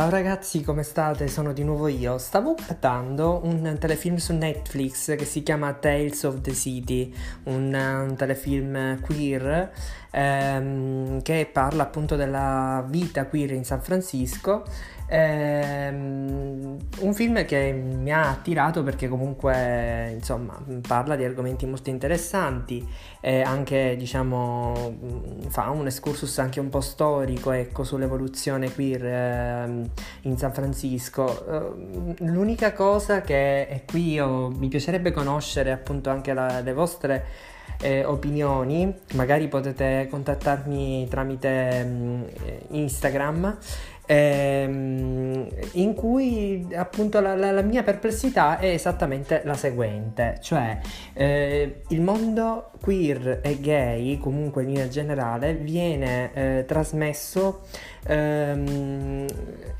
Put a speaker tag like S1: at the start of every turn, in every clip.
S1: Ciao ragazzi, come state? Sono di nuovo io. Stavo guardando un telefilm su Netflix che si chiama Tales of the City, un, un telefilm queer ehm, che parla appunto della vita queer in San Francisco. Ehm, un film che mi ha attirato perché comunque insomma parla di argomenti molto interessanti e anche diciamo fa un excursus anche un po' storico ecco sull'evoluzione queer ehm, in San Francisco. Ehm, l'unica cosa che è qui io mi piacerebbe conoscere appunto anche la, le vostre eh, opinioni, magari potete contattarmi tramite mh, Instagram ehm, in cui appunto la, la, la, mia perplessità è esattamente la seguente, cioè eh, il mondo queer e gay, comunque in linea generale, viene eh, trasmesso ehm,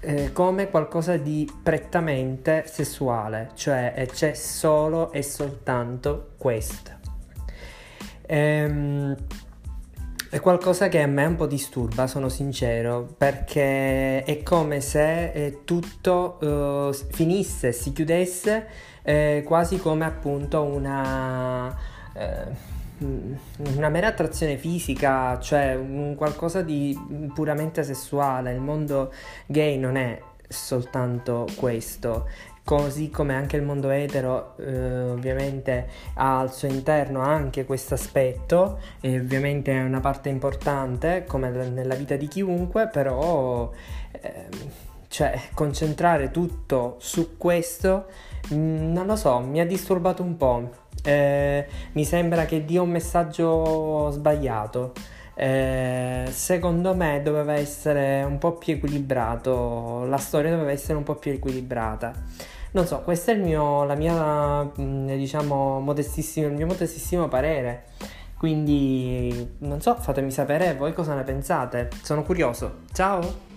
S1: eh, come qualcosa di prettamente sessuale, cioè c'è solo e soltanto questo. Ehm, è qualcosa che a me un po' disturba, sono sincero, perché è come se eh, tutto uh, finisse, si chiudesse eh, quasi come appunto una, eh, una mera attrazione fisica, cioè un qualcosa di puramente sessuale. Il mondo gay non è soltanto questo. Così come anche il mondo etero eh, ovviamente ha al suo interno anche questo aspetto e ovviamente è una parte importante come nella vita di chiunque però eh, cioè concentrare tutto su questo mm, non lo so mi ha disturbato un po' eh, mi sembra che dia un messaggio sbagliato eh, secondo me doveva essere un po' più equilibrato la storia doveva essere un po' più equilibrata non so, questo è il mio, la mia, mm, diciamo, modestissimo, il mio modestissimo parere. Quindi, non so, fatemi sapere voi cosa ne pensate. Sono curioso. Ciao!